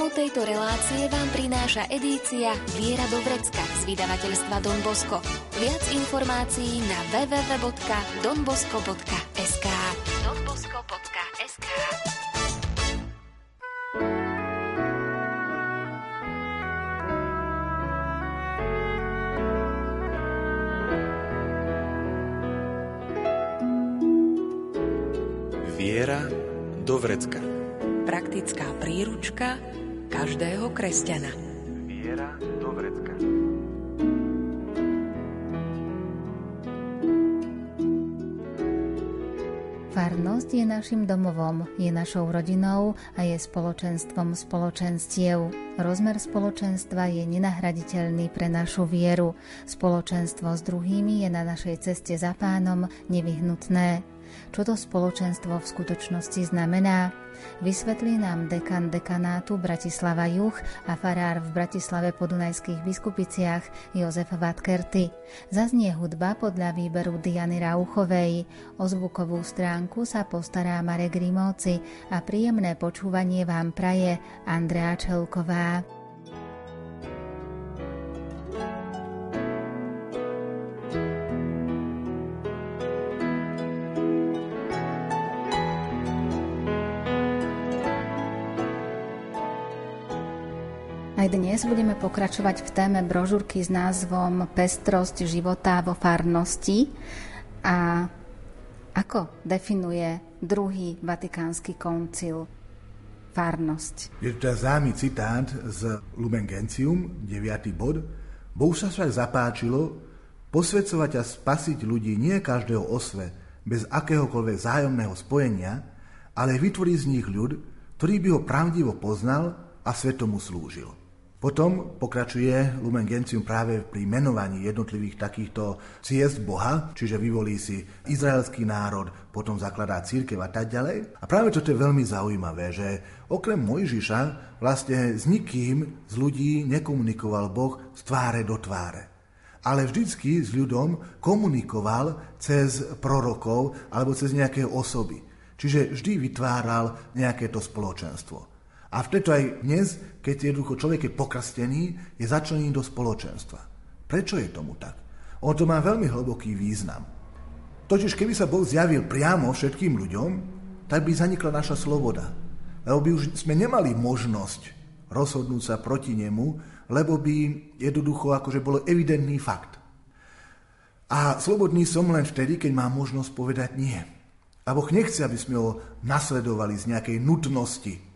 Programu tejto relácie vám prináša edícia Viera do Vrecka z vydavateľstva Don Bosco. Viac informácií na www.donbosco.sk kresťana. Viera do vrecka. Farnosť je našim domovom, je našou rodinou a je spoločenstvom spoločenstiev. Rozmer spoločenstva je nenahraditeľný pre našu vieru. Spoločenstvo s druhými je na našej ceste za pánom nevyhnutné. Čo to spoločenstvo v skutočnosti znamená? Vysvetlí nám dekan dekanátu Bratislava Juch a farár v Bratislave po Dunajských biskupiciach Jozef Vatkerty. Zaznie hudba podľa výberu Diany Rauchovej. O zvukovú stránku sa postará Marek Grimovci a príjemné počúvanie vám praje Andrea Čelková. Aj dnes budeme pokračovať v téme brožúrky s názvom Pestrosť života vo farnosti. A ako definuje druhý vatikánsky koncil farnosť? Je to známy citát z Lumen Gentium, 9. bod. Bohu sa však zapáčilo posvedcovať a spasiť ľudí nie každého osve, bez akéhokoľvek zájomného spojenia, ale vytvoriť z nich ľud, ktorý by ho pravdivo poznal a svetomu slúžil. Potom pokračuje Lumen Gentium práve pri menovaní jednotlivých takýchto ciest Boha, čiže vyvolí si izraelský národ, potom zakladá církev a tak ďalej. A práve toto je veľmi zaujímavé, že okrem Mojžiša vlastne s nikým z ľudí nekomunikoval Boh z tváre do tváre. Ale vždycky s ľudom komunikoval cez prorokov alebo cez nejaké osoby. Čiže vždy vytváral nejaké to spoločenstvo. A vtedy aj dnes, keď jednoducho človek je pokrstený, je začlenený do spoločenstva. Prečo je tomu tak? On to má veľmi hlboký význam. Totiž keby sa Boh zjavil priamo všetkým ľuďom, tak by zanikla naša sloboda. Lebo by už sme nemali možnosť rozhodnúť sa proti nemu, lebo by jednoducho akože bolo evidentný fakt. A slobodný som len vtedy, keď mám možnosť povedať nie. A Boh nechce, aby sme ho nasledovali z nejakej nutnosti,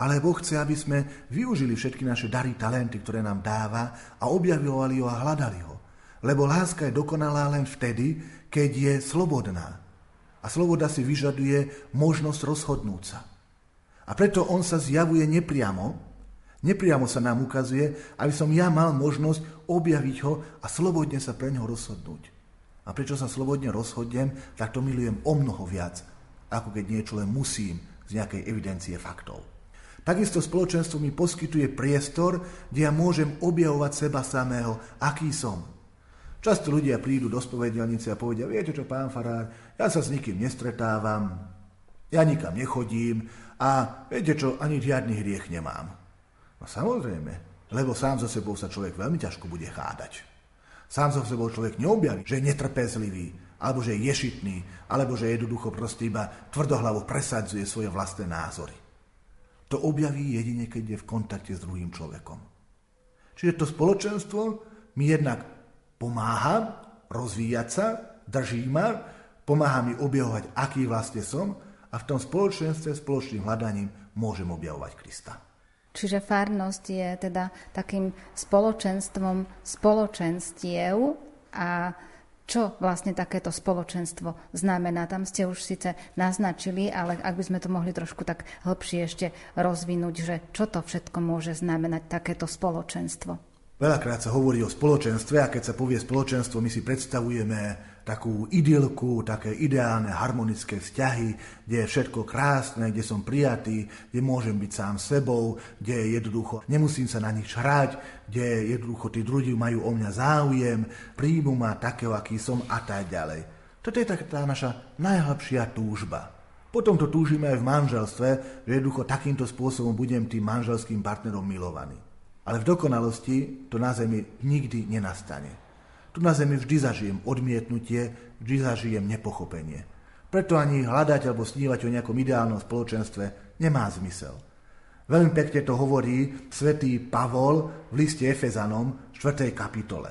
ale Boh chce, aby sme využili všetky naše dary, talenty, ktoré nám dáva a objavovali ho a hľadali ho. Lebo láska je dokonalá len vtedy, keď je slobodná. A sloboda si vyžaduje možnosť rozhodnúť sa. A preto on sa zjavuje nepriamo, nepriamo sa nám ukazuje, aby som ja mal možnosť objaviť ho a slobodne sa pre neho rozhodnúť. A prečo sa slobodne rozhodnem, tak to milujem o mnoho viac, ako keď niečo len musím z nejakej evidencie faktov. Takisto spoločenstvo mi poskytuje priestor, kde ja môžem objavovať seba samého, aký som. Často ľudia prídu do spovedelnice a povedia, viete čo, pán farár, ja sa s nikým nestretávam, ja nikam nechodím a viete čo, ani žiadny hriech nemám. No samozrejme, lebo sám so sebou sa človek veľmi ťažko bude chádať. Sám so sebou človek neobjaví, že je netrpezlivý, alebo že je ješitný, alebo že jednoducho proste iba tvrdohlavo presadzuje svoje vlastné názory to objaví jedine, keď je v kontakte s druhým človekom. Čiže to spoločenstvo mi jednak pomáha rozvíjať sa, drží ma, pomáha mi objavovať, aký vlastne som a v tom spoločenstve, spoločným hľadaním môžem objavovať Krista. Čiže farnosť je teda takým spoločenstvom spoločenstiev a čo vlastne takéto spoločenstvo znamená. Tam ste už síce naznačili, ale ak by sme to mohli trošku tak hlbšie ešte rozvinúť, že čo to všetko môže znamenať takéto spoločenstvo. Veľakrát sa hovorí o spoločenstve a keď sa povie spoločenstvo, my si predstavujeme takú idylku, také ideálne harmonické vzťahy, kde je všetko krásne, kde som prijatý, kde môžem byť sám sebou, kde jednoducho nemusím sa na nich hrať, kde jednoducho tí ľudí majú o mňa záujem, príjmu ma takého, aký som a tak ďalej. Toto je tak tá naša najhlbšia túžba. Potom to túžime aj v manželstve, že jednoducho takýmto spôsobom budem tým manželským partnerom milovaný. Ale v dokonalosti to na zemi nikdy nenastane. Tu na zemi vždy zažijem odmietnutie, vždy zažijem nepochopenie. Preto ani hľadať alebo snívať o nejakom ideálnom spoločenstve nemá zmysel. Veľmi pekne to hovorí svätý Pavol v liste Efezanom 4. kapitole,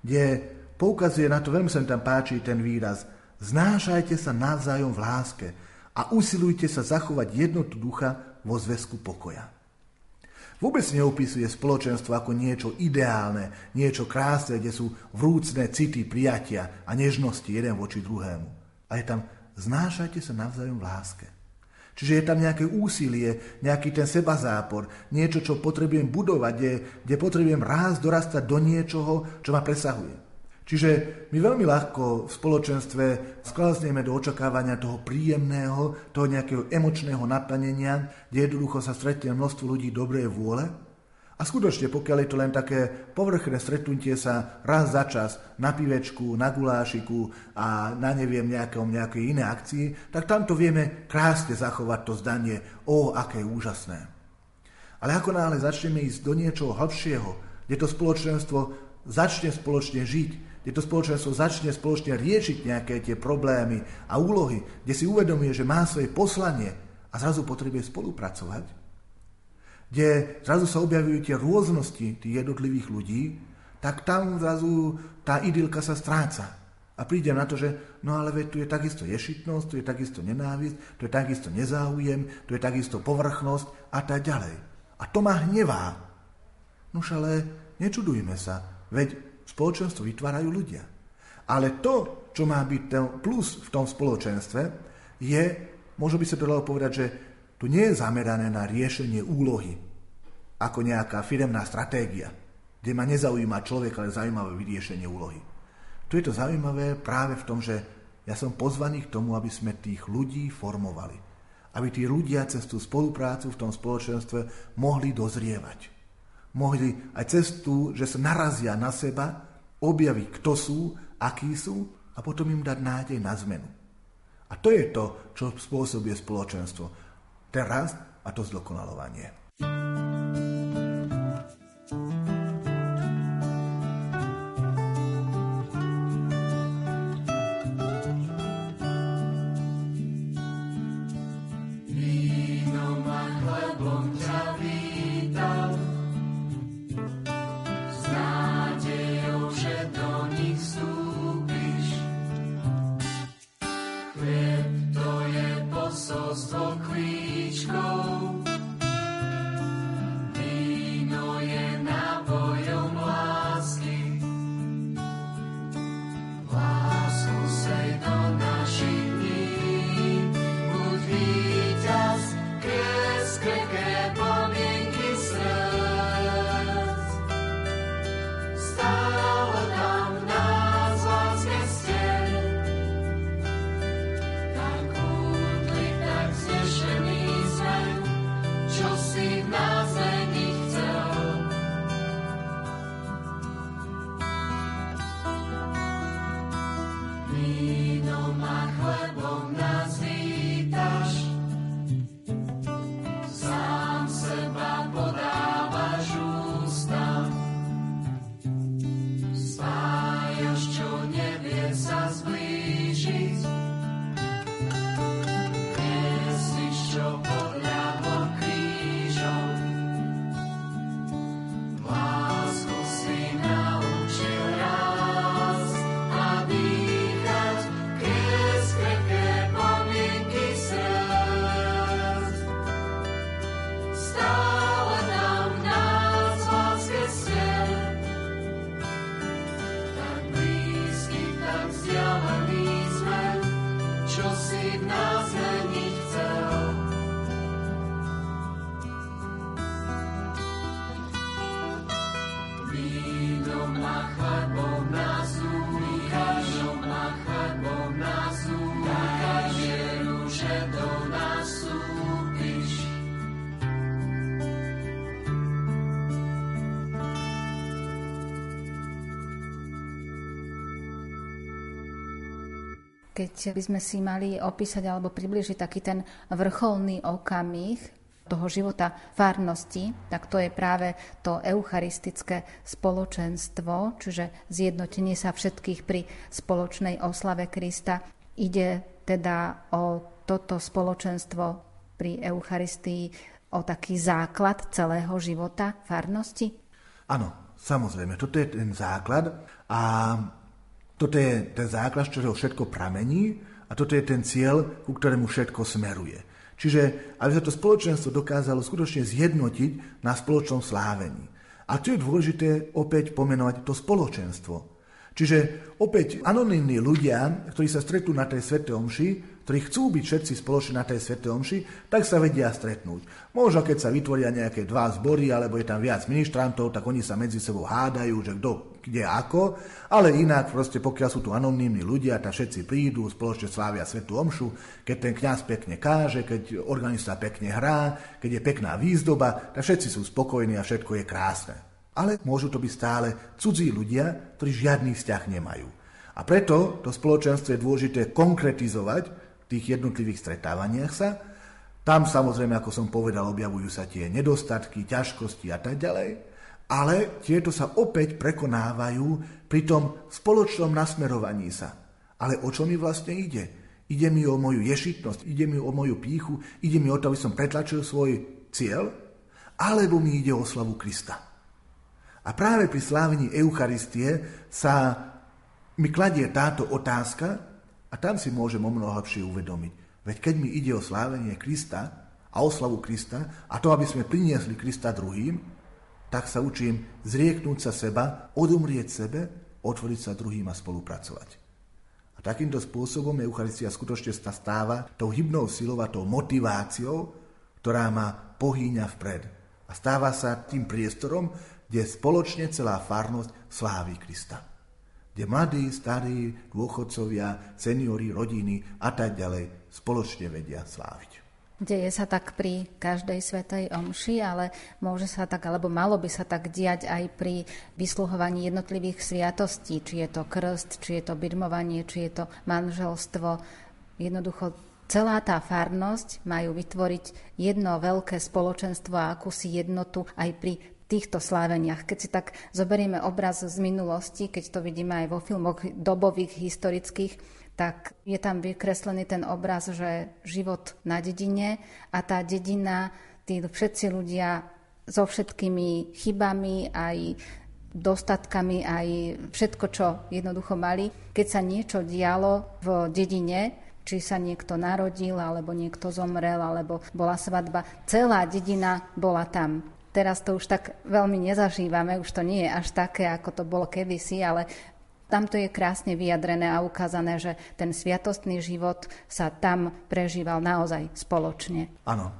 kde poukazuje na to, veľmi sa mi tam páči ten výraz, znášajte sa navzájom v láske a usilujte sa zachovať jednotu ducha vo zväzku pokoja. Vôbec neopisuje spoločenstvo ako niečo ideálne, niečo krásne, kde sú vrúcne city, prijatia a nežnosti jeden voči druhému. A je tam znášajte sa navzájom v láske. Čiže je tam nejaké úsilie, nejaký ten sebazápor, niečo, čo potrebujem budovať, kde, kde potrebujem rásť, dorastať do niečoho, čo ma presahuje. Čiže my veľmi ľahko v spoločenstve sklaznieme do očakávania toho príjemného, toho nejakého emočného naplnenia, kde jednoducho sa stretne množstvo ľudí dobrej vôle a skutočne, pokiaľ je to len také povrchné stretnutie sa raz za čas na pivečku, na gulášiku a na neviem nejakom, nejakej inej akcii, tak tamto vieme krásne zachovať to zdanie, o, aké úžasné. Ale ako náhle začneme ísť do niečoho hlbšieho, kde to spoločenstvo začne spoločne žiť, kde to spoločenstvo začne spoločne riešiť nejaké tie problémy a úlohy, kde si uvedomuje, že má svoje poslanie a zrazu potrebuje spolupracovať, kde zrazu sa objavujú tie rôznosti tých jednotlivých ľudí, tak tam zrazu tá idylka sa stráca. A príde na to, že no ale veď tu je takisto ješitnosť, tu je takisto nenávisť, tu je takisto nezáujem, tu je takisto povrchnosť a tak ďalej. A to ma hnevá. Nož ale nečudujme sa, veď spoločenstvo vytvárajú ľudia. Ale to, čo má byť ten plus v tom spoločenstve, je, možno by sa to dalo povedať, že tu nie je zamerané na riešenie úlohy, ako nejaká firemná stratégia, kde ma nezaujíma človek, ale zaujímavé vyriešenie úlohy. Tu je to zaujímavé práve v tom, že ja som pozvaný k tomu, aby sme tých ľudí formovali. Aby tí ľudia cez tú spoluprácu v tom spoločenstve mohli dozrievať. Mohli aj cez tú, že sa narazia na seba, objaviť, kto sú, akí sú a potom im dať nádej na zmenu. A to je to, čo spôsobuje spoločenstvo. Ten rast a to zdokonalovanie. shall see now. Keď by sme si mali opísať alebo približiť taký ten vrcholný okamih toho života farnosti, tak to je práve to eucharistické spoločenstvo, čiže zjednotenie sa všetkých pri spoločnej oslave Krista. Ide teda o toto spoločenstvo pri Eucharistii, o taký základ celého života farnosti? Áno, samozrejme, toto je ten základ a toto je ten základ, z ktorého všetko pramení a toto je ten cieľ, ku ktorému všetko smeruje. Čiže, aby sa to spoločenstvo dokázalo skutočne zjednotiť na spoločnom slávení. A tu je dôležité opäť pomenovať to spoločenstvo. Čiže opäť anonimní ľudia, ktorí sa stretnú na tej svete omši, ktorí chcú byť všetci spoločne na tej Sv. Omši, tak sa vedia stretnúť. Možno keď sa vytvoria nejaké dva zbory, alebo je tam viac ministrantov, tak oni sa medzi sebou hádajú, že kto kde ako, ale inak proste pokiaľ sú tu anonimní ľudia, tak všetci prídu, spoločne slávia Svetu Omšu, keď ten kňaz pekne káže, keď organista pekne hrá, keď je pekná výzdoba, tak všetci sú spokojní a všetko je krásne. Ale môžu to byť stále cudzí ľudia, ktorí žiadny vzťah nemajú. A preto to spoločenstvo je dôležité konkretizovať, tých jednotlivých stretávaniach sa. Tam samozrejme, ako som povedal, objavujú sa tie nedostatky, ťažkosti a tak ďalej, ale tieto sa opäť prekonávajú pri tom spoločnom nasmerovaní sa. Ale o čo mi vlastne ide? Ide mi o moju ješitnosť, ide mi o moju píchu, ide mi o to, aby som pretlačil svoj cieľ, alebo mi ide o slavu Krista. A práve pri slávení Eucharistie sa mi kladie táto otázka, a tam si môžem o mnoho lepšie uvedomiť. Veď keď mi ide o slávenie Krista a oslavu Krista a to, aby sme priniesli Krista druhým, tak sa učím zrieknúť sa seba, odumrieť sebe, otvoriť sa druhým a spolupracovať. A takýmto spôsobom Eucharistia skutočne stáva tou hybnou silou a tou motiváciou, ktorá ma pohýňa vpred. A stáva sa tým priestorom, kde spoločne celá farnosť sláví Krista kde mladí, starí, dôchodcovia, seniori, rodiny a tak ďalej spoločne vedia sláviť. Deje sa tak pri každej svetej omši, ale môže sa tak, alebo malo by sa tak diať aj pri vysluhovaní jednotlivých sviatostí, či je to krst, či je to birmovanie, či je to manželstvo. Jednoducho celá tá farnosť majú vytvoriť jedno veľké spoločenstvo a akúsi jednotu aj pri týchto sláveniach. Keď si tak zoberieme obraz z minulosti, keď to vidíme aj vo filmoch dobových, historických, tak je tam vykreslený ten obraz, že život na dedine a tá dedina, tí všetci ľudia so všetkými chybami, aj dostatkami, aj všetko, čo jednoducho mali. Keď sa niečo dialo v dedine, či sa niekto narodil, alebo niekto zomrel, alebo bola svadba, celá dedina bola tam. Teraz to už tak veľmi nezažívame, už to nie je až také, ako to bolo kedysi, ale tam to je krásne vyjadrené a ukázané, že ten sviatostný život sa tam prežíval naozaj spoločne. Áno,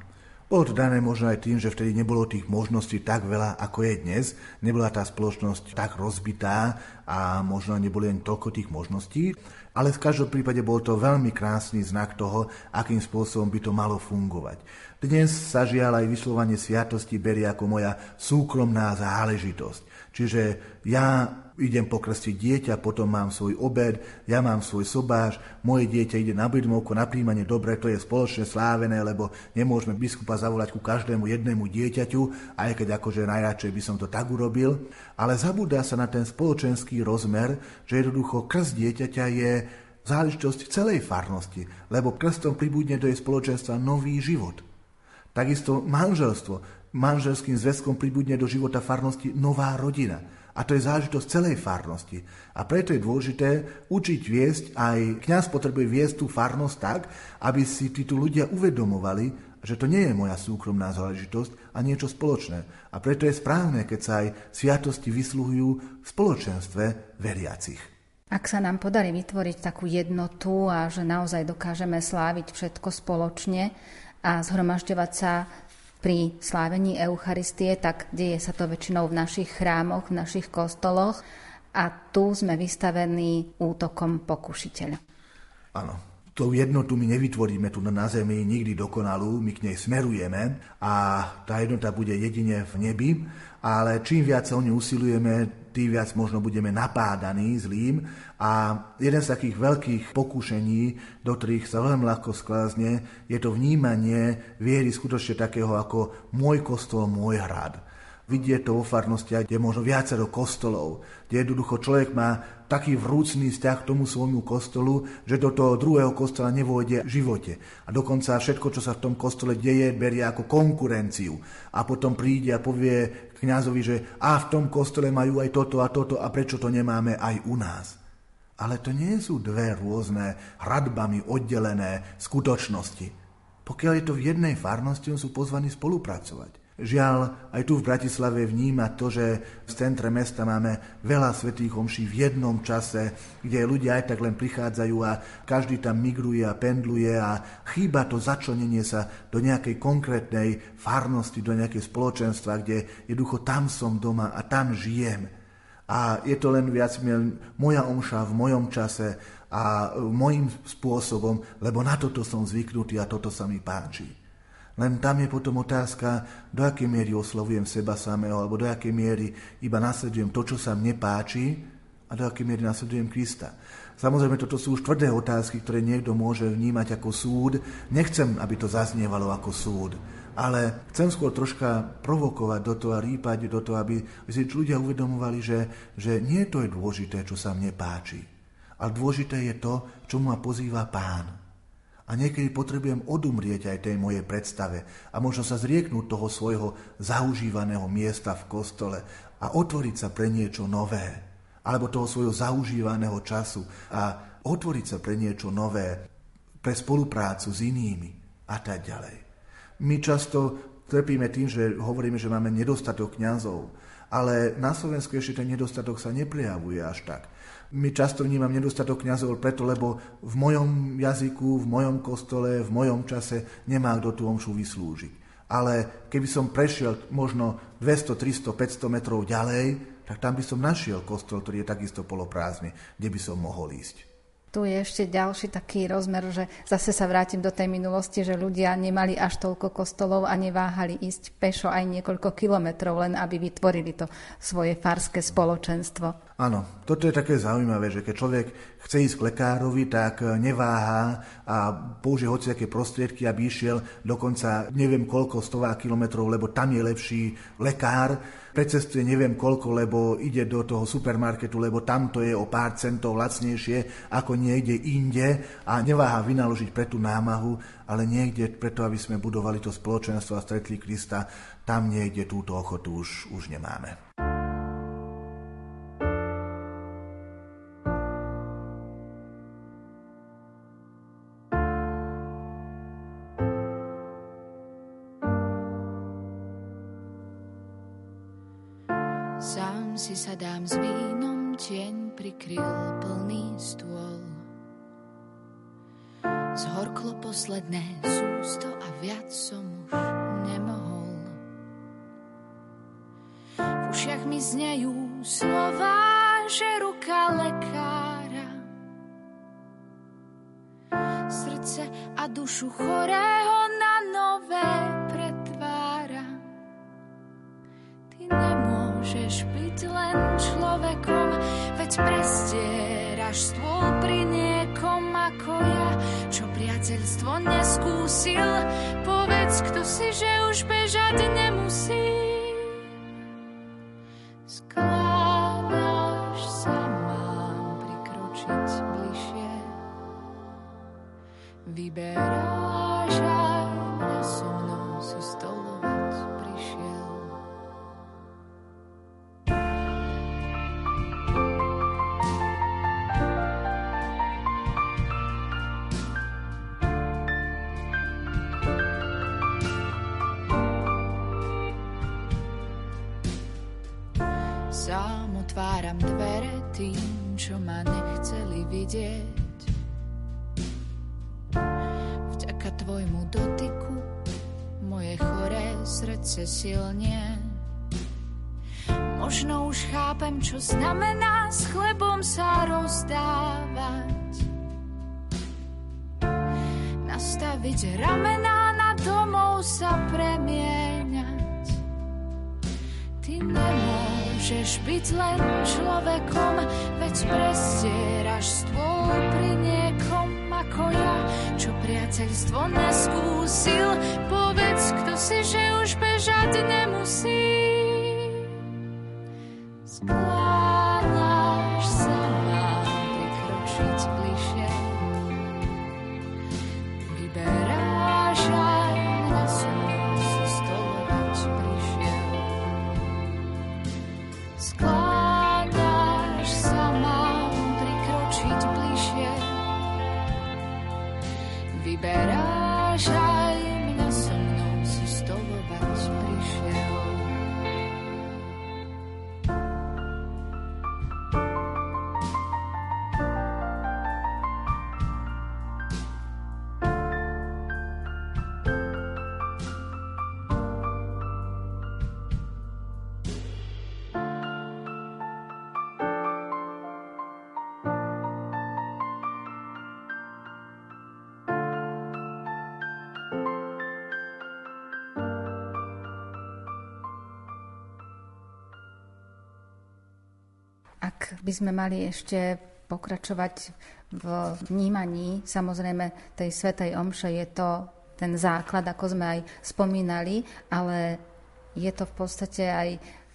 bolo dané možno aj tým, že vtedy nebolo tých možností tak veľa, ako je dnes. Nebola tá spoločnosť tak rozbitá a možno neboli ani toľko tých možností. Ale v každom prípade bol to veľmi krásny znak toho, akým spôsobom by to malo fungovať. Dnes sa žiaľ aj vyslovanie sviatosti berie ako moja súkromná záležitosť. Čiže ja idem pokrstiť dieťa, potom mám svoj obed, ja mám svoj sobáš, moje dieťa ide na bydmovku, na príjmanie, dobre, to je spoločne slávené, lebo nemôžeme biskupa zavolať ku každému jednému dieťaťu, aj keď akože najradšej by som to tak urobil, ale zabúda sa na ten spoločenský rozmer, že jednoducho krst dieťaťa je záležitosť celej farnosti, lebo krstom pribudne do jej spoločenstva nový život. Takisto manželstvo. Manželským zväzkom pribudne do života farnosti nová rodina. A to je zážitosť celej farnosti. A preto je dôležité učiť viesť, aj kňaz potrebuje viesť tú farnosť tak, aby si títo ľudia uvedomovali, že to nie je moja súkromná záležitosť a niečo spoločné. A preto je správne, keď sa aj sviatosti vysluhujú v spoločenstve veriacich. Ak sa nám podarí vytvoriť takú jednotu a že naozaj dokážeme sláviť všetko spoločne, a zhromažďovať sa pri slávení Eucharistie, tak deje sa to väčšinou v našich chrámoch, v našich kostoloch a tu sme vystavení útokom pokušiteľa. Áno, tú jednotu my nevytvoríme tu na zemi nikdy dokonalú, my k nej smerujeme a tá jednota bude jedine v nebi, ale čím viac sa o ňu usilujeme, tým viac možno budeme napádaní zlým a jeden z takých veľkých pokúšení, do ktorých sa veľmi ľahko sklázne, je to vnímanie viery skutočne takého ako môj kostol, môj hrad vidieť to vo farnostiach, kde je možno viacero kostolov, kde jednoducho človek má taký vrúcný vzťah k tomu svojmu kostolu, že do toho druhého kostola nevôjde v živote. A dokonca všetko, čo sa v tom kostole deje, berie ako konkurenciu. A potom príde a povie kňazovi, že a v tom kostole majú aj toto a toto a prečo to nemáme aj u nás. Ale to nie sú dve rôzne hradbami oddelené skutočnosti. Pokiaľ je to v jednej farnosti, sú pozvaní spolupracovať. Žiaľ, aj tu v Bratislave vníma to, že v centre mesta máme veľa svetých homší v jednom čase, kde ľudia aj tak len prichádzajú a každý tam migruje a pendluje a chýba to začlenenie sa do nejakej konkrétnej farnosti, do nejakej spoločenstva, kde jednoducho tam som doma a tam žijem. A je to len viac moja omša v mojom čase a mojim spôsobom, lebo na toto som zvyknutý a toto sa mi páči. Len tam je potom otázka, do akej miery oslovujem seba samého, alebo do akej miery iba nasledujem to, čo sa mne páči a do akej miery nasledujem Krista. Samozrejme, toto sú už tvrdé otázky, ktoré niekto môže vnímať ako súd. Nechcem, aby to zaznievalo ako súd, ale chcem skôr troška provokovať do toho a rýpať do toho, aby, si ľudia uvedomovali, že, že nie to je dôležité, čo sa mne páči, ale dôležité je to, čo ma pozýva pán. A niekedy potrebujem odumrieť aj tej mojej predstave a možno sa zrieknúť toho svojho zaužívaného miesta v kostole a otvoriť sa pre niečo nové. Alebo toho svojho zaužívaného času a otvoriť sa pre niečo nové, pre spoluprácu s inými a tak ďalej. My často trpíme tým, že hovoríme, že máme nedostatok kňazov, ale na Slovensku ešte ten nedostatok sa neprejavuje až tak my často vnímam nedostatok kňazov preto, lebo v mojom jazyku, v mojom kostole, v mojom čase nemá kto tú omšu vyslúžiť. Ale keby som prešiel možno 200, 300, 500 metrov ďalej, tak tam by som našiel kostol, ktorý je takisto poloprázdny, kde by som mohol ísť tu je ešte ďalší taký rozmer, že zase sa vrátim do tej minulosti, že ľudia nemali až toľko kostolov a neváhali ísť pešo aj niekoľko kilometrov, len aby vytvorili to svoje farské spoločenstvo. Áno, toto je také zaujímavé, že keď človek chce ísť k lekárovi, tak neváha a použije hociaké prostriedky, aby išiel dokonca neviem koľko stová kilometrov, lebo tam je lepší lekár, precestuje neviem koľko, lebo ide do toho supermarketu, lebo tamto je o pár centov lacnejšie ako niekde inde a neváha vynaložiť pre tú námahu, ale niekde preto, aby sme budovali to spoločenstvo a stretli Krista, tam niekde túto ochotu už, už nemáme. Posledné sústo a viac som už nemohol. V ušiach mi znejú slova, že ruka lekára srdce a dušu chorého na nové pretvára. Ty nemôžeš byť len človekom, veď prestieraš stôl pri niekom ako ja, čo priateľstvo neskúsil. Povedz, kto si, že už bežať nemusí. Čo znamená s chlebom sa rozdávať. nastaviť ramená na domov sa premieňať. Ty nemôžeš byť len človekom, veď prestieraš stôl pri niekom ako ja, čo priateľstvo neskúsil. Povedz, kto si, že už bežať nemusí. Ak by sme mali ešte pokračovať v vnímaní samozrejme tej Svetej Omše, je to ten základ, ako sme aj spomínali, ale je to v podstate aj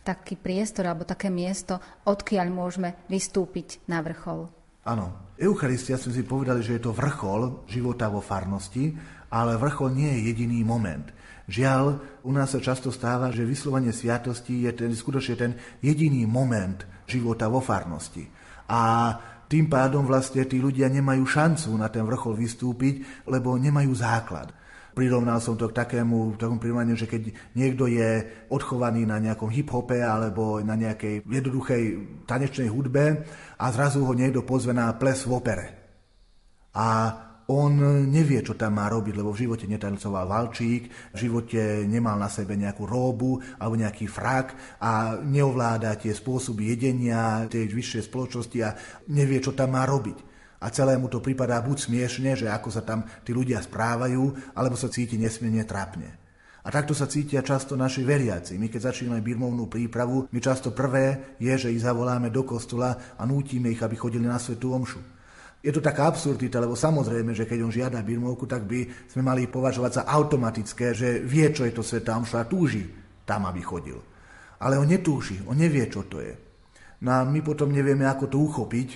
taký priestor alebo také miesto, odkiaľ môžeme vystúpiť na vrchol. Áno, Eucharistia sme si povedali, že je to vrchol života vo farnosti, ale vrchol nie je jediný moment. Žiaľ, u nás sa často stáva, že vyslovanie sviatosti je ten, skutočne ten jediný moment života vo farnosti. A tým pádom vlastne tí ľudia nemajú šancu na ten vrchol vystúpiť, lebo nemajú základ. Prirovnal som to k takému, takému prirovnaniu, že keď niekto je odchovaný na nejakom hip-hope alebo na nejakej jednoduchej tanečnej hudbe a zrazu ho niekto pozve na ples v opere. A on nevie, čo tam má robiť, lebo v živote netancoval valčík, v živote nemal na sebe nejakú róbu alebo nejaký frak a neovláda tie spôsoby jedenia tej vyššej spoločnosti a nevie, čo tam má robiť. A celému to pripadá buď smiešne, že ako sa tam tí ľudia správajú, alebo sa cíti nesmierne trápne. A takto sa cítia často naši veriaci. My keď začíname birmovnú prípravu, my často prvé je, že ich zavoláme do kostola a nútime ich, aby chodili na svetú omšu. Je to taká absurdita, lebo samozrejme, že keď on žiada birmovku, tak by sme mali považovať za automatické, že vie, čo je to Svetá Omša a túži tam, aby chodil. Ale on netúži, on nevie, čo to je. No a my potom nevieme, ako to uchopiť,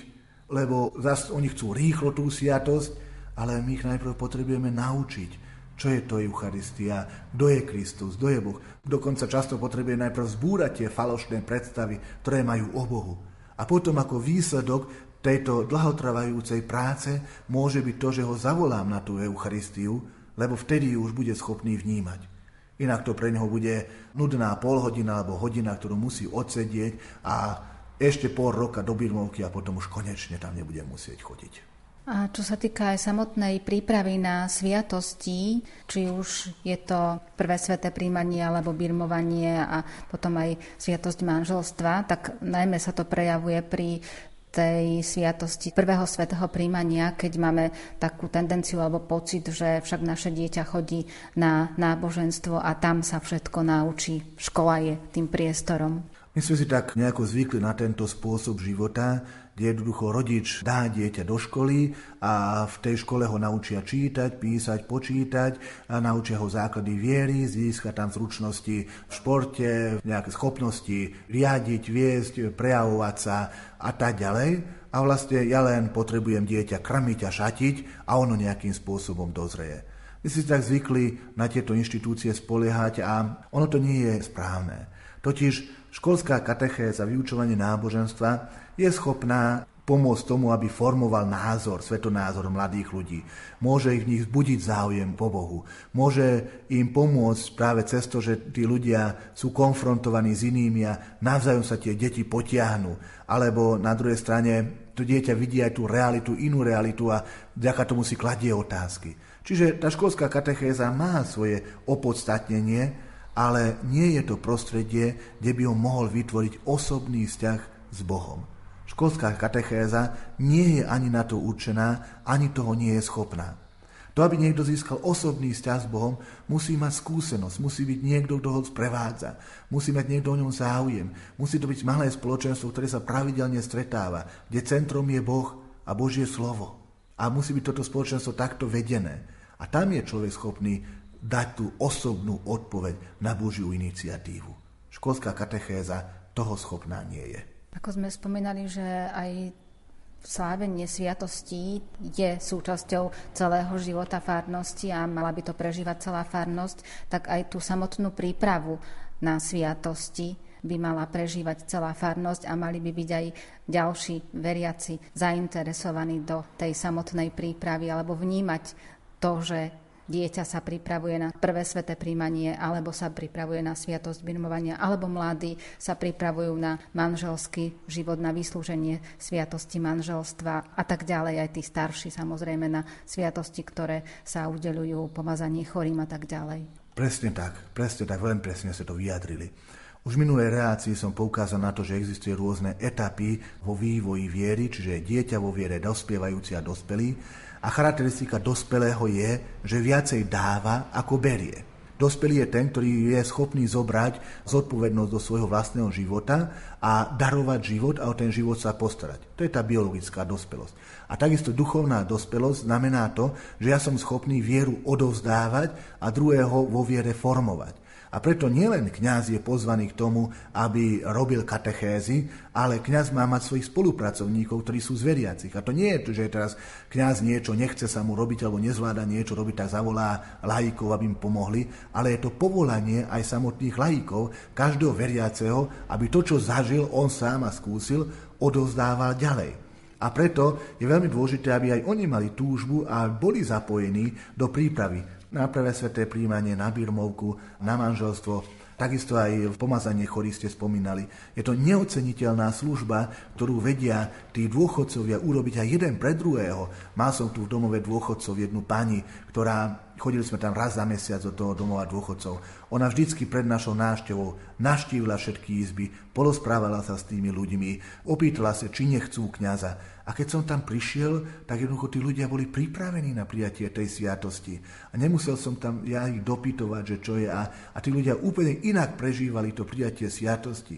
lebo zase oni chcú rýchlo tú sviatosť, ale my ich najprv potrebujeme naučiť, čo je to Eucharistia, kto je Kristus, kto je Boh. Dokonca často potrebuje najprv zbúrať tie falošné predstavy, ktoré majú o Bohu. A potom ako výsledok tejto dlhotrvajúcej práce môže byť to, že ho zavolám na tú Eucharistiu, lebo vtedy už bude schopný vnímať. Inak to pre neho bude nudná polhodina alebo hodina, ktorú musí odsedieť a ešte pol roka do Birmovky a potom už konečne tam nebude musieť chodiť. A čo sa týka aj samotnej prípravy na sviatosti, či už je to prvé sveté príjmanie alebo birmovanie a potom aj sviatosť manželstva, tak najmä sa to prejavuje pri tej sviatosti prvého svetého príjmania, keď máme takú tendenciu alebo pocit, že však naše dieťa chodí na náboženstvo a tam sa všetko naučí. Škola je tým priestorom. My sme si tak nejako zvykli na tento spôsob života, kde jednoducho rodič dá dieťa do školy a v tej škole ho naučia čítať, písať, počítať, a naučia ho základy viery, získa tam zručnosti v športe, nejaké schopnosti riadiť, viesť, prejavovať sa a tak ďalej. A vlastne ja len potrebujem dieťa krmiť a šatiť a ono nejakým spôsobom dozrie. My si tak zvykli na tieto inštitúcie spoliehať a ono to nie je správne. Totiž Školská katechéza, vyučovanie náboženstva je schopná pomôcť tomu, aby formoval názor, svetonázor mladých ľudí. Môže ich v nich zbudiť záujem po Bohu. Môže im pomôcť práve cez to, že tí ľudia sú konfrontovaní s inými a navzájom sa tie deti potiahnu. Alebo na druhej strane to dieťa vidí aj tú realitu, inú realitu a vďaka tomu si kladie otázky. Čiže tá školská katechéza má svoje opodstatnenie, ale nie je to prostredie, kde by ho mohol vytvoriť osobný vzťah s Bohom. Školská katechéza nie je ani na to určená, ani toho nie je schopná. To, aby niekto získal osobný vzťah s Bohom, musí mať skúsenosť, musí byť niekto, kto ho sprevádza, musí mať niekto o ňom záujem, musí to byť malé spoločenstvo, ktoré sa pravidelne stretáva, kde centrom je Boh a Božie slovo. A musí byť toto spoločenstvo takto vedené. A tam je človek schopný dať tú osobnú odpoveď na Božiu iniciatívu. Školská katechéza toho schopná nie je. Ako sme spomínali, že aj slávenie sviatostí je súčasťou celého života farnosti a mala by to prežívať celá farnosť, tak aj tú samotnú prípravu na sviatosti by mala prežívať celá farnosť a mali by byť aj ďalší veriaci zainteresovaní do tej samotnej prípravy alebo vnímať to, že dieťa sa pripravuje na prvé sveté príjmanie, alebo sa pripravuje na sviatosť birmovania, alebo mladí sa pripravujú na manželský život, na vyslúženie sviatosti manželstva a tak ďalej. Aj tí starší samozrejme na sviatosti, ktoré sa udelujú, pomazanie chorým a tak ďalej. Presne tak, presne tak, veľmi presne sa to vyjadrili. Už v minulej relácii som poukázal na to, že existuje rôzne etapy vo vývoji viery, čiže dieťa vo viere dospievajúci a dospelý a charakteristika dospelého je, že viacej dáva, ako berie. Dospelý je ten, ktorý je schopný zobrať zodpovednosť do svojho vlastného života a darovať život a o ten život sa postarať. To je tá biologická dospelosť. A takisto duchovná dospelosť znamená to, že ja som schopný vieru odovzdávať a druhého vo viere formovať. A preto nielen kňaz je pozvaný k tomu, aby robil katechézy, ale kňaz má mať svojich spolupracovníkov, ktorí sú zveriacich. A to nie je to, že teraz kňaz niečo nechce sa mu robiť alebo nezvláda niečo robiť, tak zavolá laikov, aby im pomohli, ale je to povolanie aj samotných laikov, každého veriaceho, aby to, čo zažil, on sám a skúsil, odovzdával ďalej. A preto je veľmi dôležité, aby aj oni mali túžbu a boli zapojení do prípravy na prvé sveté príjmanie, na birmovku, na manželstvo, Takisto aj v pomazanie chorí ste spomínali. Je to neoceniteľná služba, ktorú vedia tí dôchodcovia urobiť aj jeden pre druhého. Mal som tu v domove dôchodcov jednu pani, ktorá, chodili sme tam raz za mesiac do toho domova dôchodcov. Ona vždycky pred našou návštevou naštívila všetky izby, polosprávala sa s tými ľuďmi, opýtala sa, či nechcú kňaza. A keď som tam prišiel, tak jednoducho tí ľudia boli pripravení na prijatie tej sviatosti. A nemusel som tam ja ich dopytovať, že čo je. A, a tí ľudia úplne inak prežívali to prijatie sviatosti.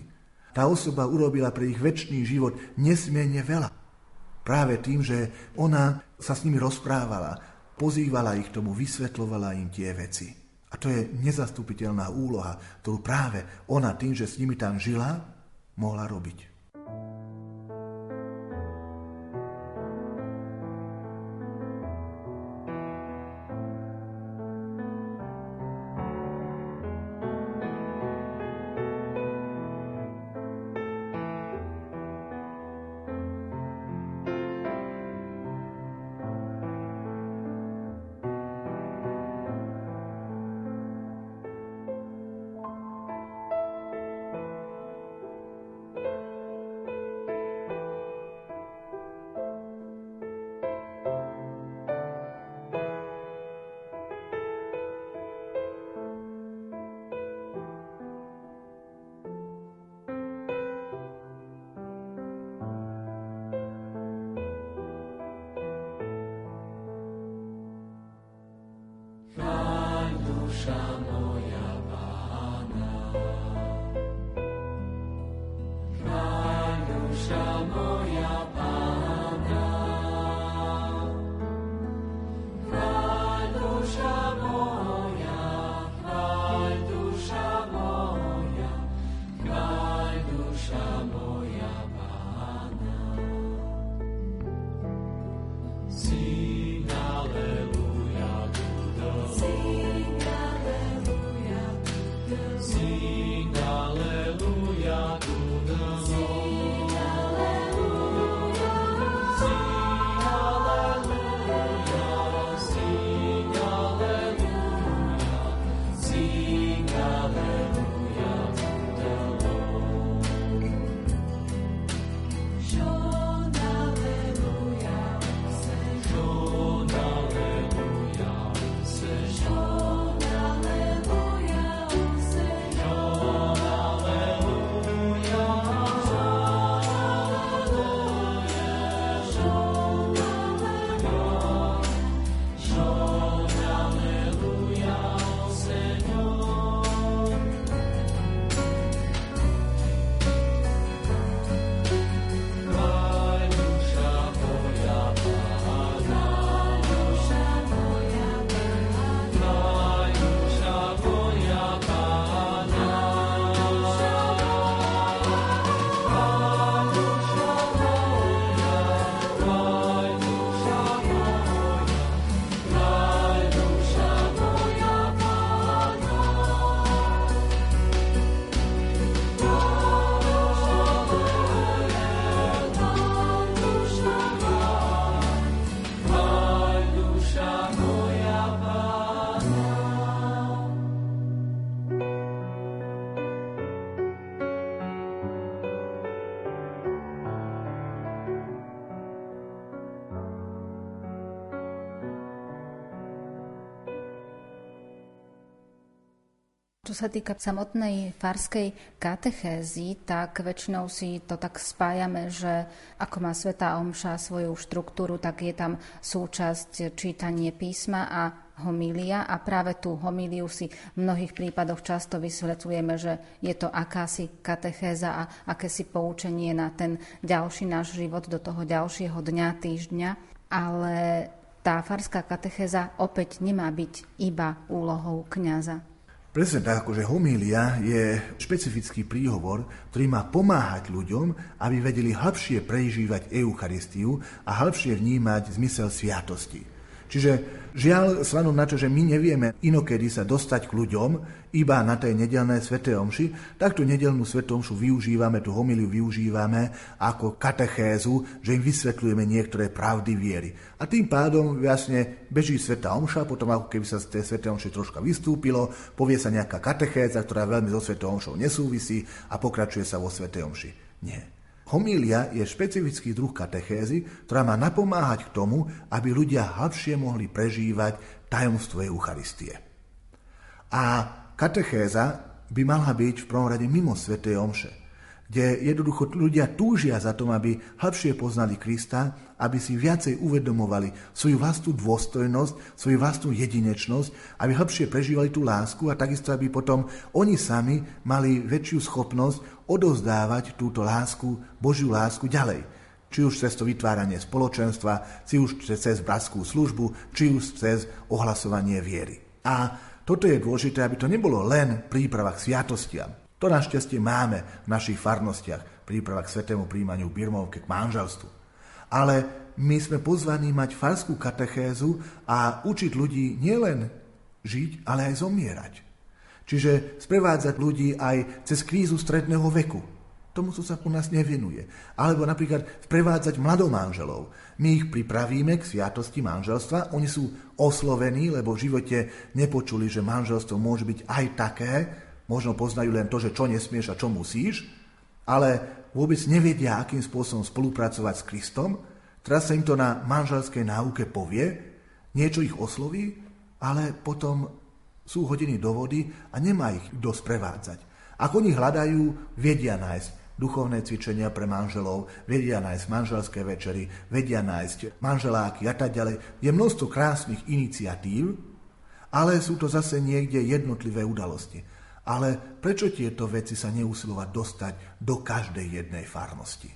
Tá osoba urobila pre ich väčší život nesmierne veľa. Práve tým, že ona sa s nimi rozprávala, pozývala ich tomu, vysvetlovala im tie veci. A to je nezastupiteľná úloha, ktorú práve ona tým, že s nimi tam žila, mohla robiť. Sa týka samotnej farskej katechézy, tak väčšinou si to tak spájame, že ako má Sveta Omša svoju štruktúru, tak je tam súčasť čítanie písma a homília a práve tú homíliu si v mnohých prípadoch často vysvetľujeme, že je to akási katechéza a akési poučenie na ten ďalší náš život do toho ďalšieho dňa, týždňa, ale tá farská katechéza opäť nemá byť iba úlohou kňaza. Presne tak, akože homília je špecifický príhovor, ktorý má pomáhať ľuďom, aby vedeli hĺbšie prežívať Eucharistiu a hĺbšie vnímať zmysel sviatosti. Čiže žiaľ, slanom na to, že my nevieme inokedy sa dostať k ľuďom iba na tej nedelné svete omši, tak tú nedelnú svetu omšu využívame, tú homiliu využívame ako katechézu, že im vysvetľujeme niektoré pravdy viery. A tým pádom vlastne beží sveta omša, potom ako keby sa z tej svete omši troška vystúpilo, povie sa nejaká katechéza, ktorá veľmi so svetou omšou nesúvisí a pokračuje sa vo svete omši. Nie. Homília je špecifický druh katechézy, ktorá má napomáhať k tomu, aby ľudia hĺbšie mohli prežívať tajomstvo Eucharistie. A katechéza by mala byť v prvom rade mimo Sv. Omše kde jednoducho ľudia túžia za tom, aby hĺbšie poznali Krista, aby si viacej uvedomovali svoju vlastnú dôstojnosť, svoju vlastnú jedinečnosť, aby hĺbšie prežívali tú lásku a takisto, aby potom oni sami mali väčšiu schopnosť odozdávať túto lásku, Božiu lásku ďalej. Či už cez to vytváranie spoločenstva, či už cez bratskú službu, či už cez ohlasovanie viery. A toto je dôležité, aby to nebolo len príprava k sviatostiam, to našťastie máme v našich farnostiach, príprava k svetému príjmaniu birmovke k manželstvu. Ale my sme pozvaní mať farskú katechézu a učiť ľudí nielen žiť, ale aj zomierať. Čiže sprevádzať ľudí aj cez krízu stredného veku. Tomu sa u nás nevenuje. Alebo napríklad sprevádzať mladomanželov. My ich pripravíme k sviatosti manželstva, oni sú oslovení, lebo v živote nepočuli, že manželstvo môže byť aj také, Možno poznajú len to, že čo nesmieš a čo musíš, ale vôbec nevedia, akým spôsobom spolupracovať s Kristom. Teraz sa im to na manželskej náuke povie, niečo ich osloví, ale potom sú hodiny do vody a nemá ich kto sprevádzať. Ak oni hľadajú, vedia nájsť duchovné cvičenia pre manželov, vedia nájsť manželské večery, vedia nájsť manželáky a tak ďalej. Je množstvo krásnych iniciatív, ale sú to zase niekde jednotlivé udalosti. Ale prečo tieto veci sa neusilovať dostať do každej jednej farnosti?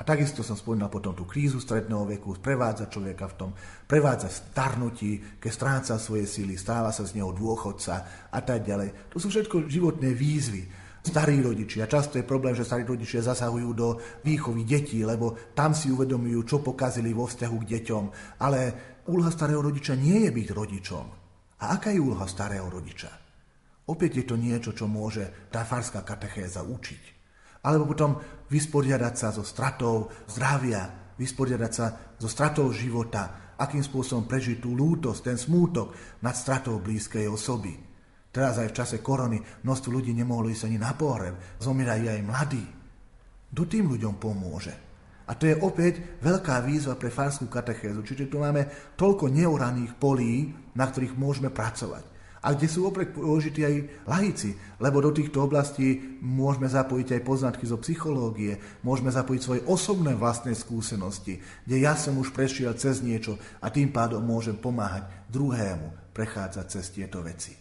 A takisto som spomínal potom tú krízu stredného veku, prevádza človeka v tom, prevádza starnutí, keď stráca svoje síly, stáva sa z neho dôchodca a tak ďalej. To sú všetko životné výzvy. Starí rodičia, často je problém, že starí rodičia zasahujú do výchovy detí, lebo tam si uvedomujú, čo pokazili vo vzťahu k deťom. Ale úloha starého rodiča nie je byť rodičom. A aká je úloha starého rodiča? Opäť je to niečo, čo môže tá farská katechéza učiť. Alebo potom vysporiadať sa so stratou zdravia, vysporiadať sa so stratou života, akým spôsobom prežiť tú lútosť, ten smútok nad stratou blízkej osoby. Teraz aj v čase korony množstvo ľudí nemohlo ísť ani na pohreb, zomierajú aj mladí. Kto tým ľuďom pomôže? A to je opäť veľká výzva pre farskú katechézu. Čiže tu máme toľko neuraných polí, na ktorých môžeme pracovať a kde sú opäť použití aj laici, lebo do týchto oblastí môžeme zapojiť aj poznatky zo psychológie, môžeme zapojiť svoje osobné vlastné skúsenosti, kde ja som už prešiel cez niečo a tým pádom môžem pomáhať druhému prechádzať cez tieto veci.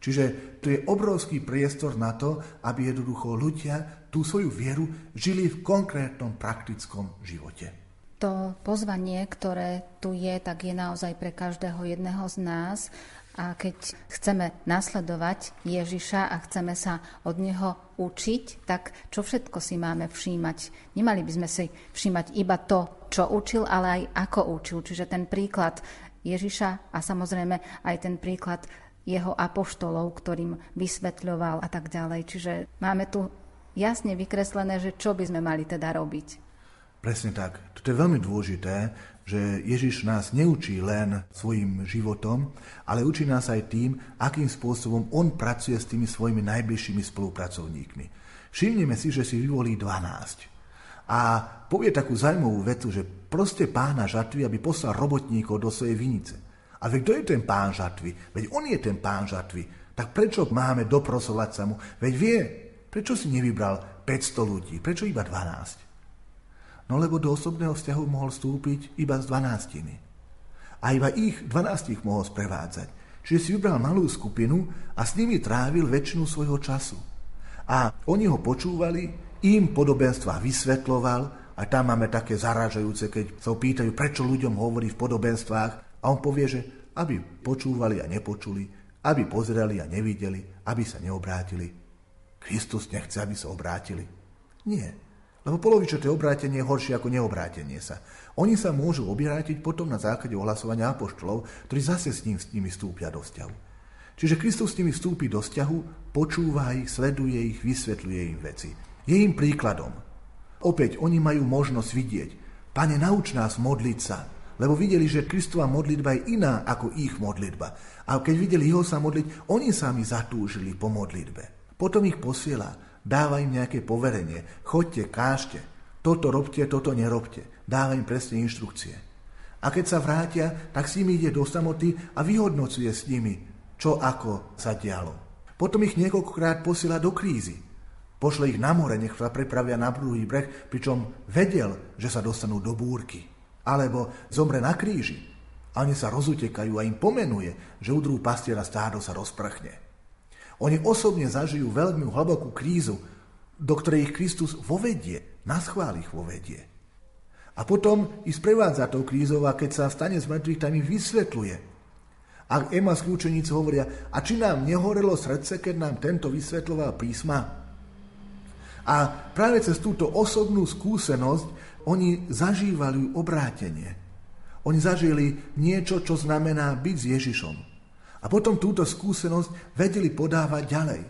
Čiže tu je obrovský priestor na to, aby jednoducho ľudia tú svoju vieru žili v konkrétnom praktickom živote. To pozvanie, ktoré tu je, tak je naozaj pre každého jedného z nás a keď chceme nasledovať Ježiša a chceme sa od Neho učiť, tak čo všetko si máme všímať? Nemali by sme si všímať iba to, čo učil, ale aj ako učil. Čiže ten príklad Ježiša a samozrejme aj ten príklad jeho apoštolov, ktorým vysvetľoval a tak ďalej. Čiže máme tu jasne vykreslené, že čo by sme mali teda robiť. Presne tak. Toto je veľmi dôležité, že Ježiš nás neučí len svojim životom, ale učí nás aj tým, akým spôsobom on pracuje s tými svojimi najbližšími spolupracovníkmi. Všimneme si, že si vyvolí 12. A povie takú zaujímavú vetu, že proste pána žatvy, aby poslal robotníkov do svojej vinice. A veď kto je ten pán žatvy? Veď on je ten pán žatvy. Tak prečo máme doprosovať sa mu? Veď vie, prečo si nevybral 500 ľudí, prečo iba 12? No lebo do osobného vzťahu mohol vstúpiť iba z 12. A iba ich 12 mohol sprevádzať. Čiže si vybral malú skupinu a s nimi trávil väčšinu svojho času. A oni ho počúvali, im podobenstva vysvetloval, a tam máme také zaražajúce, keď sa pýtajú, prečo ľuďom hovorí v podobenstvách a on povie, že aby počúvali a nepočuli, aby pozerali a nevideli, aby sa neobrátili. Kristus nechce, aby sa obrátili. Nie. Lebo polovičaté obrátenie je horšie ako neobrátenie sa. Oni sa môžu obrátiť potom na základe ohlasovania apoštolov, ktorí zase s, ním, s nimi vstúpia do vzťahu. Čiže Kristus s nimi vstúpi do vzťahu, počúva ich, sleduje ich, vysvetľuje im veci. Je im príkladom. Opäť oni majú možnosť vidieť. Pane, nauč nás modliť sa, lebo videli, že Kristova modlitba je iná ako ich modlitba. A keď videli ho sa modliť, oni sami zatúžili po modlitbe. Potom ich posiela, dáva im nejaké poverenie. Chodte, kážte, toto robte, toto nerobte. Dáva im presne inštrukcie. A keď sa vrátia, tak s nimi ide do samoty a vyhodnocuje s nimi, čo ako sa dialo. Potom ich niekoľkokrát posiela do krízy. Pošle ich na more, nech sa prepravia na druhý breh, pričom vedel, že sa dostanú do búrky. Alebo zomre na kríži. A oni sa rozutekajú a im pomenuje, že udrú pastiera stádo sa rozprchne. Oni osobne zažijú veľmi hlbokú krízu, do ktorej ich Kristus vovedie, schvál ich vovedie. A potom ich sprevádza tou krízou a keď sa stane z mŕtvych, tam im vysvetľuje. A Ema skúčeníci hovoria, a či nám nehorelo srdce, keď nám tento vysvetľoval písma? A práve cez túto osobnú skúsenosť oni zažívali obrátenie. Oni zažili niečo, čo znamená byť s Ježišom. A potom túto skúsenosť vedeli podávať ďalej.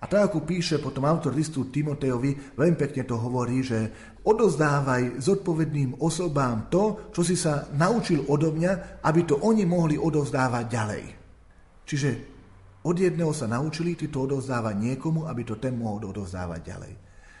A tak, ako píše potom autor listu Timotejovi, veľmi pekne to hovorí, že odozdávaj zodpovedným osobám to, čo si sa naučil odo mňa, aby to oni mohli odovzdávať ďalej. Čiže od jedného sa naučili, ty to odovzdávať niekomu, aby to ten mohol odovzdávať ďalej.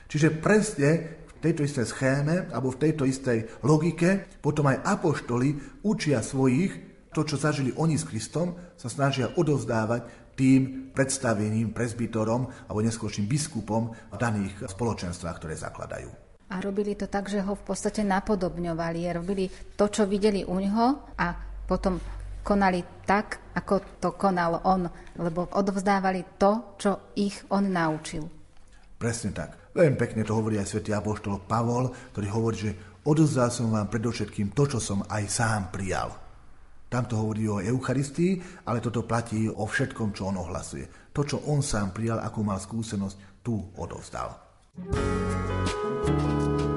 Čiže presne v tejto istej schéme alebo v tejto istej logike potom aj apoštoli učia svojich, to, čo zažili oni s Kristom, sa snažia odovzdávať tým predstaveným presbytorom alebo neskôrším biskupom v daných spoločenstvách, ktoré zakladajú. A robili to tak, že ho v podstate napodobňovali. Robili to, čo videli u ňoho a potom konali tak, ako to konal on, lebo odovzdávali to, čo ich on naučil. Presne tak. Veľmi pekne to hovorí aj svätý apoštol Pavol, ktorý hovorí, že odozdal som vám predovšetkým to, čo som aj sám prijal. Tam to hovorí o Eucharistii, ale toto platí o všetkom, čo on ohlasuje. To, čo on sám prijal, akú mal skúsenosť, tu odovzdal. thank you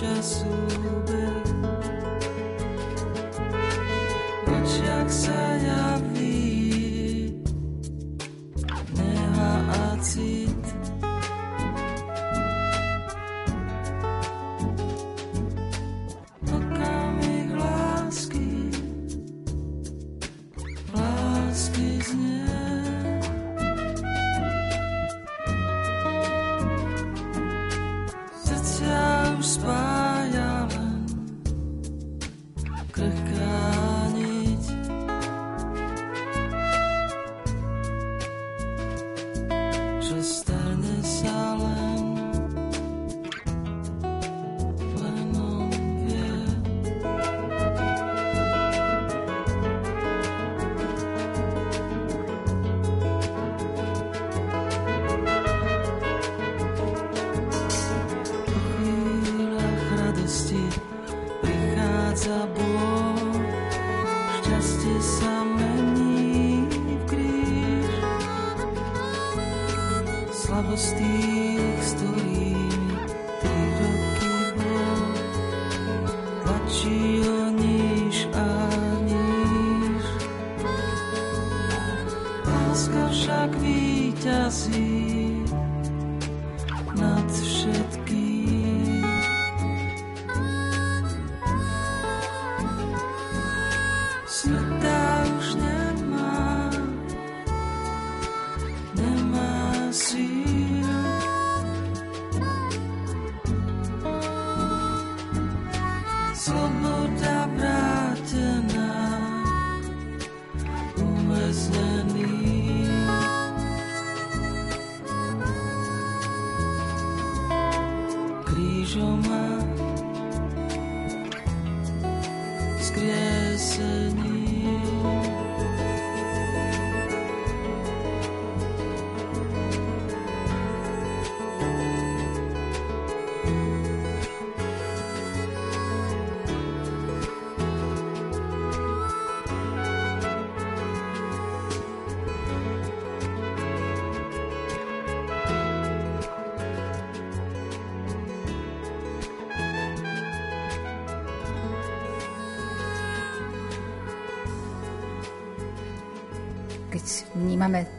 já.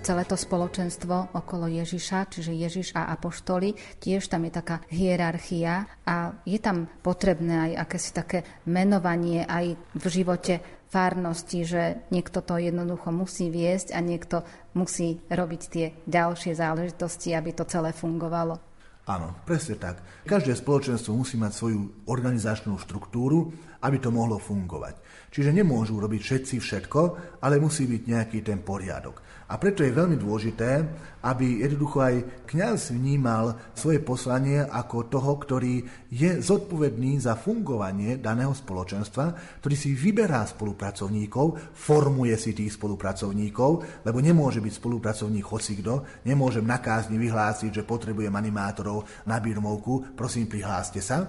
Celé to spoločenstvo okolo Ježiša, čiže Ježiš a apoštoli, tiež tam je taká hierarchia a je tam potrebné aj akési také menovanie aj v živote farnosti, že niekto to jednoducho musí viesť a niekto musí robiť tie ďalšie záležitosti, aby to celé fungovalo. Áno, presne tak. Každé spoločenstvo musí mať svoju organizačnú štruktúru, aby to mohlo fungovať. Čiže nemôžu robiť všetci všetko, ale musí byť nejaký ten poriadok. A preto je veľmi dôležité, aby jednoducho aj kňaz vnímal svoje poslanie ako toho, ktorý je zodpovedný za fungovanie daného spoločenstva, ktorý si vyberá spolupracovníkov, formuje si tých spolupracovníkov, lebo nemôže byť spolupracovník hocikdo, nemôžem na kázni vyhlásiť, že potrebujem animátorov na birmovku, prosím prihláste sa.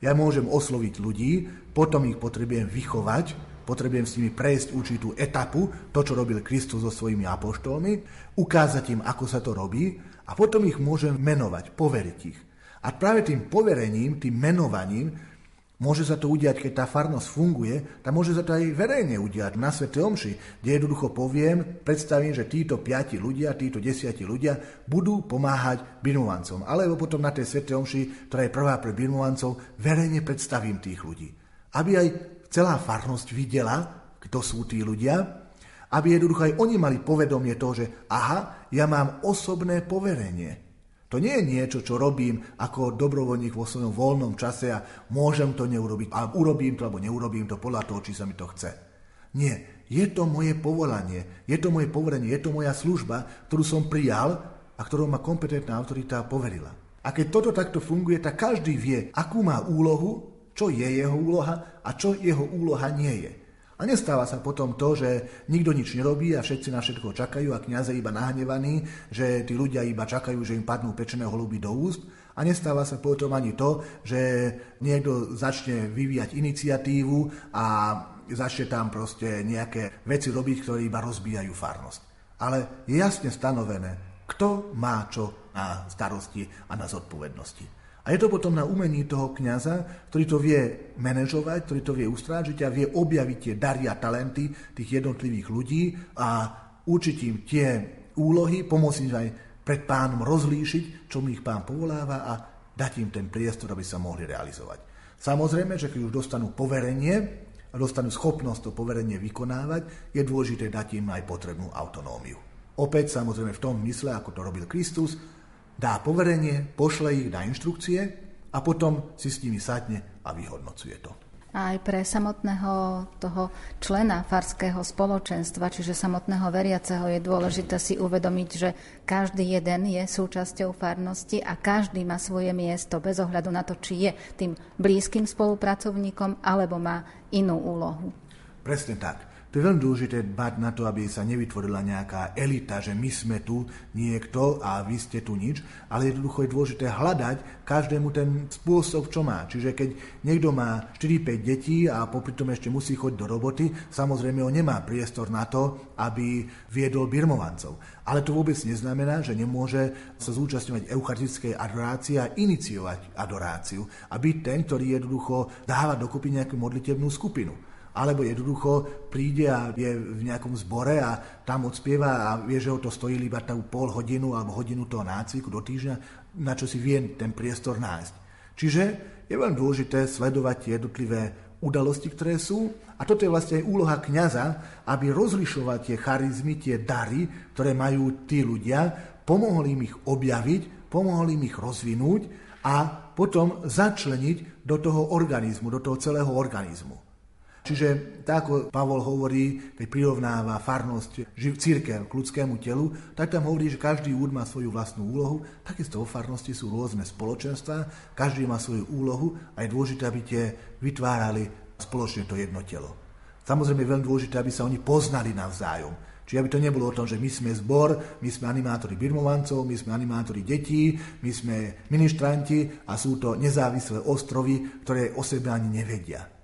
Ja môžem osloviť ľudí, potom ich potrebujem vychovať, potrebujem s nimi prejsť určitú etapu, to, čo robil Kristus so svojimi apoštolmi, ukázať im, ako sa to robí a potom ich môžem menovať, poveriť ich. A práve tým poverením, tým menovaním, môže sa to udiať, keď tá farnosť funguje, tak môže sa to aj verejne udiať na Svete Omši, kde jednoducho poviem, predstavím, že títo piati ľudia, títo desiati ľudia budú pomáhať birmovancom. Alebo potom na tej Svete Omši, ktorá je prvá pre birmovancov, verejne predstavím tých ľudí. Aby aj celá farnosť videla, kto sú tí ľudia, aby jednoducho aj oni mali povedomie toho, že aha, ja mám osobné poverenie. To nie je niečo, čo robím ako dobrovoľník vo svojom voľnom čase a môžem to neurobiť, a urobím to alebo neurobím to podľa toho, či sa mi to chce. Nie, je to moje povolanie, je to moje poverenie, je to moja služba, ktorú som prijal a ktorú ma kompetentná autorita poverila. A keď toto takto funguje, tak každý vie, akú má úlohu čo je jeho úloha a čo jeho úloha nie je. A nestáva sa potom to, že nikto nič nerobí a všetci na všetko čakajú a kniaze iba nahnevaní, že tí ľudia iba čakajú, že im padnú pečené holuby do úst. A nestáva sa potom ani to, že niekto začne vyvíjať iniciatívu a začne tam proste nejaké veci robiť, ktoré iba rozbijajú farnosť. Ale je jasne stanovené, kto má čo na starosti a na zodpovednosti. A je to potom na umení toho kňaza, ktorý to vie manažovať, ktorý to vie ustrážiť a vie objaviť tie dary a talenty tých jednotlivých ľudí a učiť im tie úlohy, pomôcť im aj pred pánom rozlíšiť, čo mu ich pán povoláva a dať im ten priestor, aby sa mohli realizovať. Samozrejme, že keď už dostanú poverenie a dostanú schopnosť to poverenie vykonávať, je dôležité dať im aj potrebnú autonómiu. Opäť samozrejme v tom mysle, ako to robil Kristus, dá poverenie, pošle ich, dá inštrukcie a potom si s nimi sadne a vyhodnocuje to. A aj pre samotného toho člena farského spoločenstva, čiže samotného veriaceho, je dôležité si uvedomiť, že každý jeden je súčasťou farnosti a každý má svoje miesto bez ohľadu na to, či je tým blízkym spolupracovníkom alebo má inú úlohu. Presne tak. To je veľmi dôležité dbať na to, aby sa nevytvorila nejaká elita, že my sme tu niekto a vy ste tu nič, ale jednoducho je dôležité hľadať každému ten spôsob, čo má. Čiže keď niekto má 4-5 detí a popri tom ešte musí chodiť do roboty, samozrejme on nemá priestor na to, aby viedol birmovancov. Ale to vôbec neznamená, že nemôže sa zúčastňovať eucharistickej adorácie a iniciovať adoráciu a byť ten, ktorý jednoducho dáva dokopy nejakú modlitebnú skupinu alebo jednoducho príde a je v nejakom zbore a tam odspieva a vie, že ho to stojí iba tú pol hodinu alebo hodinu toho nácviku do týždňa, na čo si vie ten priestor nájsť. Čiže je veľmi dôležité sledovať jednotlivé udalosti, ktoré sú. A toto je vlastne aj úloha kňaza, aby rozlišovať tie charizmy, tie dary, ktoré majú tí ľudia, pomohol im ich objaviť, pomohol im ich rozvinúť a potom začleniť do toho organizmu, do toho celého organizmu. Čiže tak ako Pavol hovorí, keď prirovnáva farnosť církev k ľudskému telu, tak tam hovorí, že každý úd má svoju vlastnú úlohu, takisto vo farnosti sú rôzne spoločenstva, každý má svoju úlohu a je dôležité, aby tie vytvárali spoločne to jedno telo. Samozrejme je veľmi dôležité, aby sa oni poznali navzájom. Čiže aby to nebolo o tom, že my sme zbor, my sme animátori birmovancov, my sme animátori detí, my sme ministranti a sú to nezávislé ostrovy, ktoré o sebe ani nevedia.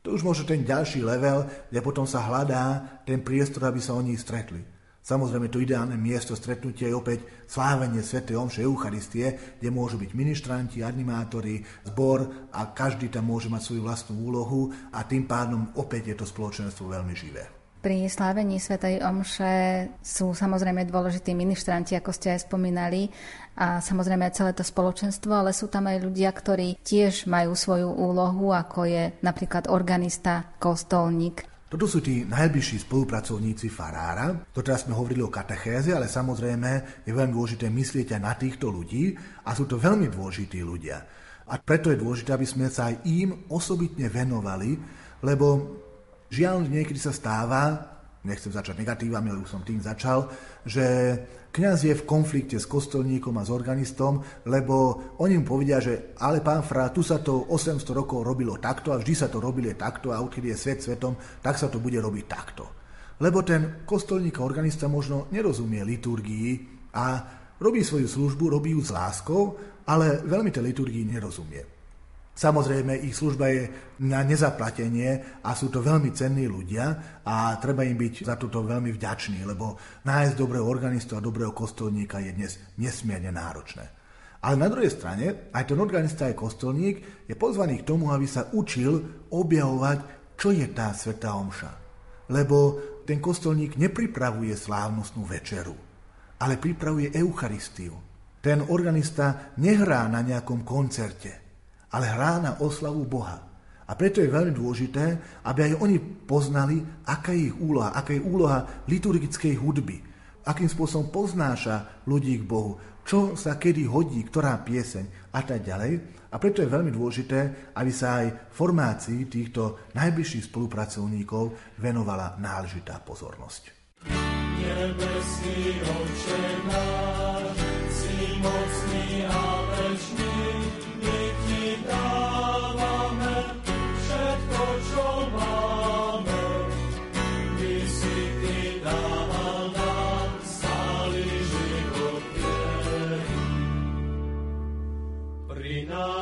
To už možno ten ďalší level, kde potom sa hľadá ten priestor, aby sa oni stretli. Samozrejme, to ideálne miesto stretnutia je opäť slávenie Sv. Omše Eucharistie, kde môžu byť ministranti, animátori, zbor a každý tam môže mať svoju vlastnú úlohu a tým pádom opäť je to spoločenstvo veľmi živé. Pri slávení Svetej Omše sú samozrejme dôležití ministranti, ako ste aj spomínali, a samozrejme aj celé to spoločenstvo, ale sú tam aj ľudia, ktorí tiež majú svoju úlohu, ako je napríklad organista, kostolník. Toto sú tí najbližší spolupracovníci farára. To teraz sme hovorili o katechéze, ale samozrejme je veľmi dôležité myslieť aj na týchto ľudí a sú to veľmi dôležití ľudia. A preto je dôležité, aby sme sa aj im osobitne venovali, lebo Žiaľ, niekedy sa stáva, nechcem začať negatívami, už som tým začal, že kňaz je v konflikte s kostolníkom a s organistom, lebo oni mu povedia, že ale pán Fra, tu sa to 800 rokov robilo takto a vždy sa to robili takto a odkedy je svet svetom, tak sa to bude robiť takto. Lebo ten kostolník a organista možno nerozumie liturgii a robí svoju službu, robí ju s láskou, ale veľmi tej liturgii nerozumie. Samozrejme, ich služba je na nezaplatenie a sú to veľmi cenní ľudia a treba im byť za toto veľmi vďačný, lebo nájsť dobrého organistu a dobrého kostolníka je dnes nesmierne náročné. Ale na druhej strane, aj ten organista, aj kostolník je pozvaný k tomu, aby sa učil objavovať, čo je tá Sveta Omša. Lebo ten kostolník nepripravuje slávnostnú večeru, ale pripravuje Eucharistiu. Ten organista nehrá na nejakom koncerte, ale hrá na oslavu Boha. A preto je veľmi dôležité, aby aj oni poznali, aká je ich úloha, aká je úloha liturgickej hudby, akým spôsobom poznáša ľudí k Bohu, čo sa kedy hodí, ktorá pieseň a tak ďalej. A preto je veľmi dôležité, aby sa aj formácii týchto najbližších spolupracovníkov venovala náležitá pozornosť. Nebeský oče náš, si mocný a večný,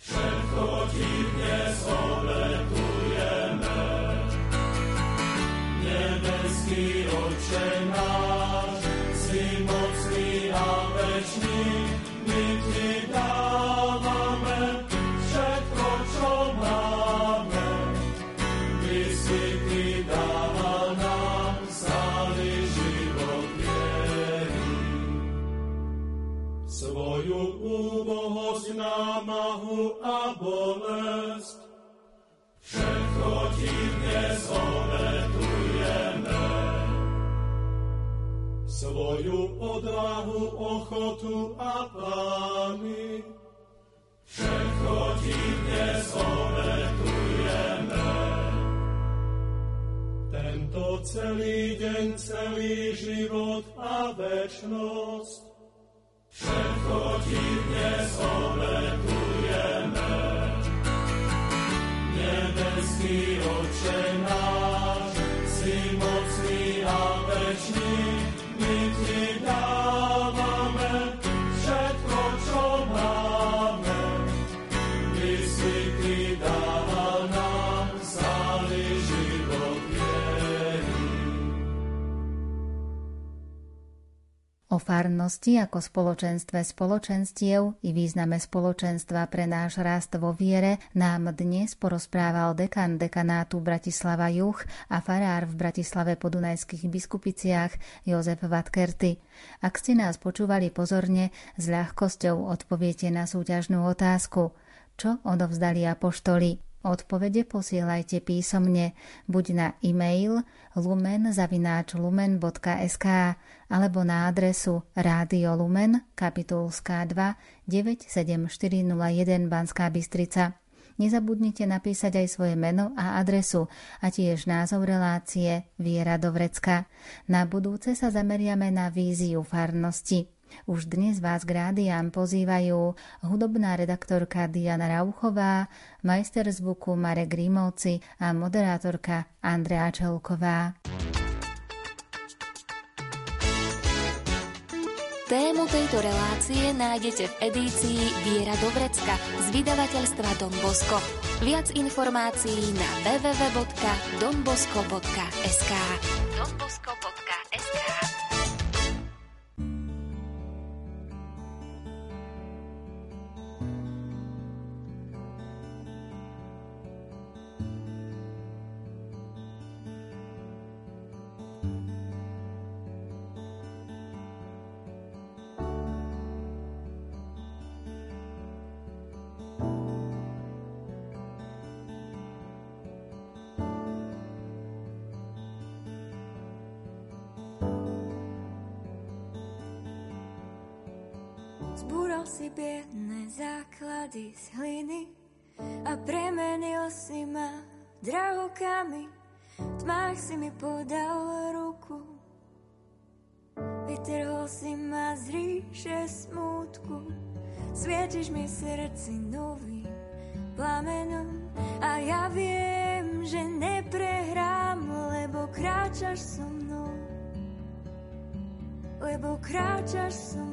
Všetko ti dnes obetujeme. Nebeský Oče náš, námahu a bolesť. Všetko ti dnes obetujeme. Svoju odvahu, ochotu a plány. Všetko ti dnes obetujeme. Tento celý deň, celý život a večnosť Všetko ti dnes obetujeme. Farnosti ako spoločenstve spoločenstiev i význame spoločenstva pre náš rast vo viere nám dnes porozprával dekan dekanátu Bratislava Juch a farár v Bratislave po Dunajských biskupiciach Jozef Vatkerty. Ak ste nás počúvali pozorne, s ľahkosťou odpoviete na súťažnú otázku. Čo odovzdali apoštoli? Odpovede posielajte písomne buď na e-mail lumen.lumen.sk alebo na adresu Rádio Lumen, kapitulská 2, 97401 Banská Bystrica. Nezabudnite napísať aj svoje meno a adresu a tiež názov relácie Viera do Vrecka. Na budúce sa zameriame na víziu farnosti. Už dnes vás k rádiám pozývajú hudobná redaktorka Diana Rauchová, majster zvuku Marek Rímovci a moderátorka Andrea Čelková. Tému tejto relácie nájdete v edícii Viera do Vrecka z vydavateľstva Don Bosco. Viac informácií na www.donbosco.sk donbosco.sk si biedne základy z hliny a premenil si ma drahokami. Tmách si mi podal ruku, vytrhol si ma z ríše smútku. Svietiš mi srdci nový plamenom a ja viem, že neprehrám, lebo kráčaš so mnou. Lebo kráčaš so mnou.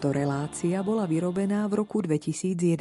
Táto relácia bola vyrobená v roku 2011.